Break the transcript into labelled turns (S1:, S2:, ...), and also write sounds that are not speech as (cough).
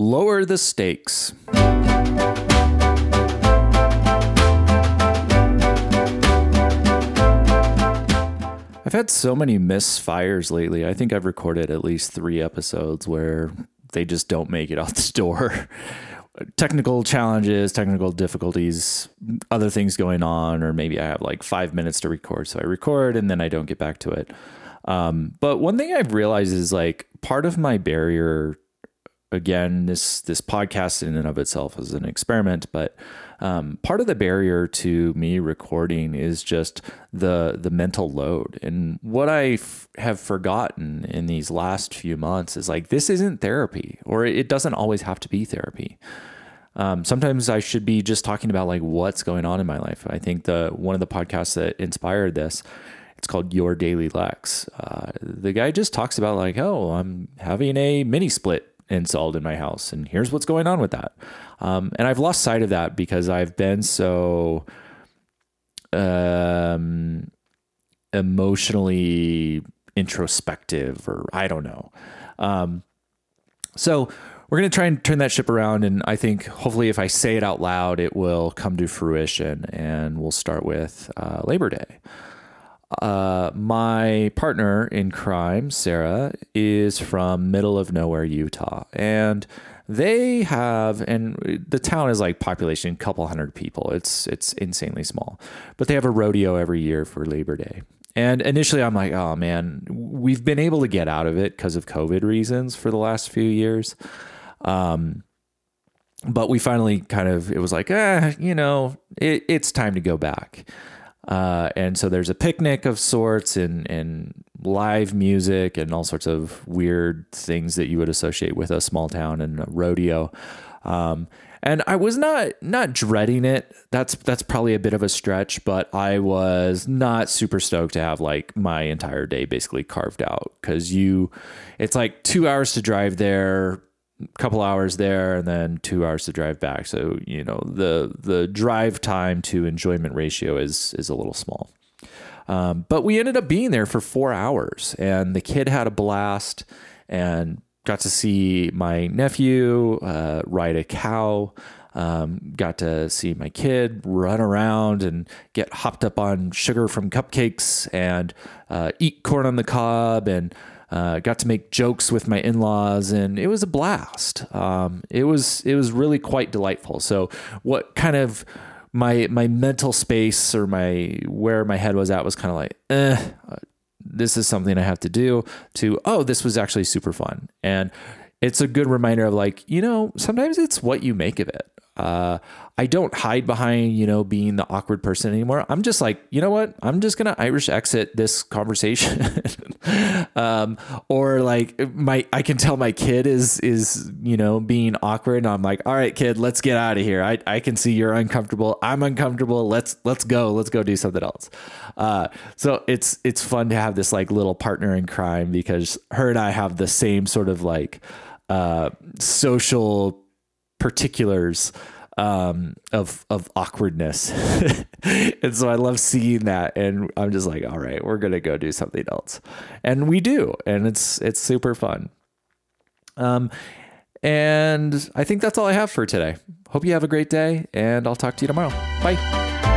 S1: Lower the Stakes. I've had so many misfires lately. I think I've recorded at least three episodes where they just don't make it out the door. (laughs) technical challenges, technical difficulties, other things going on, or maybe I have like five minutes to record. So I record and then I don't get back to it. Um, but one thing I've realized is like part of my barrier again, this this podcast in and of itself is an experiment, but um, part of the barrier to me recording is just the the mental load. And what I f- have forgotten in these last few months is like this isn't therapy, or it doesn't always have to be therapy. Um, sometimes I should be just talking about like what's going on in my life. I think the one of the podcasts that inspired this it's called Your Daily Lex. Uh, the guy just talks about like, oh, I'm having a mini split installed in my house, and here's what's going on with that. Um, and I've lost sight of that because I've been so um, emotionally introspective, or I don't know. Um, so we're going to try and turn that ship around. And I think hopefully, if I say it out loud, it will come to fruition. And we'll start with uh, Labor Day. Uh, my partner in crime, Sarah, is from middle of nowhere, Utah, and they have and the town is like population couple hundred people. It's it's insanely small, but they have a rodeo every year for Labor Day. And initially, I'm like, oh man, we've been able to get out of it because of COVID reasons for the last few years. Um, but we finally kind of it was like, eh, you know, it, it's time to go back. Uh, and so there's a picnic of sorts and, and live music and all sorts of weird things that you would associate with a small town and a rodeo. Um, and I was not not dreading it. That's that's probably a bit of a stretch, but I was not super stoked to have like my entire day basically carved out because you, it's like two hours to drive there, couple hours there and then two hours to drive back. So you know the the drive time to enjoyment ratio is is a little small. Um, but we ended up being there for four hours, and the kid had a blast, and got to see my nephew uh, ride a cow. Um, got to see my kid run around and get hopped up on sugar from cupcakes and uh, eat corn on the cob and uh, got to make jokes with my in-laws, and it was a blast. Um, it was it was really quite delightful. So, what kind of my my mental space or my where my head was at was kind of like, eh, this is something I have to do. To oh, this was actually super fun, and it's a good reminder of like you know sometimes it's what you make of it. Uh, I don't hide behind, you know, being the awkward person anymore. I'm just like, you know what? I'm just gonna Irish exit this conversation. (laughs) um, or like my, I can tell my kid is is you know being awkward, and I'm like, all right, kid, let's get out of here. I I can see you're uncomfortable. I'm uncomfortable. Let's let's go. Let's go do something else. Uh, so it's it's fun to have this like little partner in crime because her and I have the same sort of like uh, social particulars um, of of awkwardness, (laughs) and so I love seeing that, and I'm just like, all right, we're gonna go do something else, and we do, and it's it's super fun. Um, and I think that's all I have for today. Hope you have a great day, and I'll talk to you tomorrow. Bye.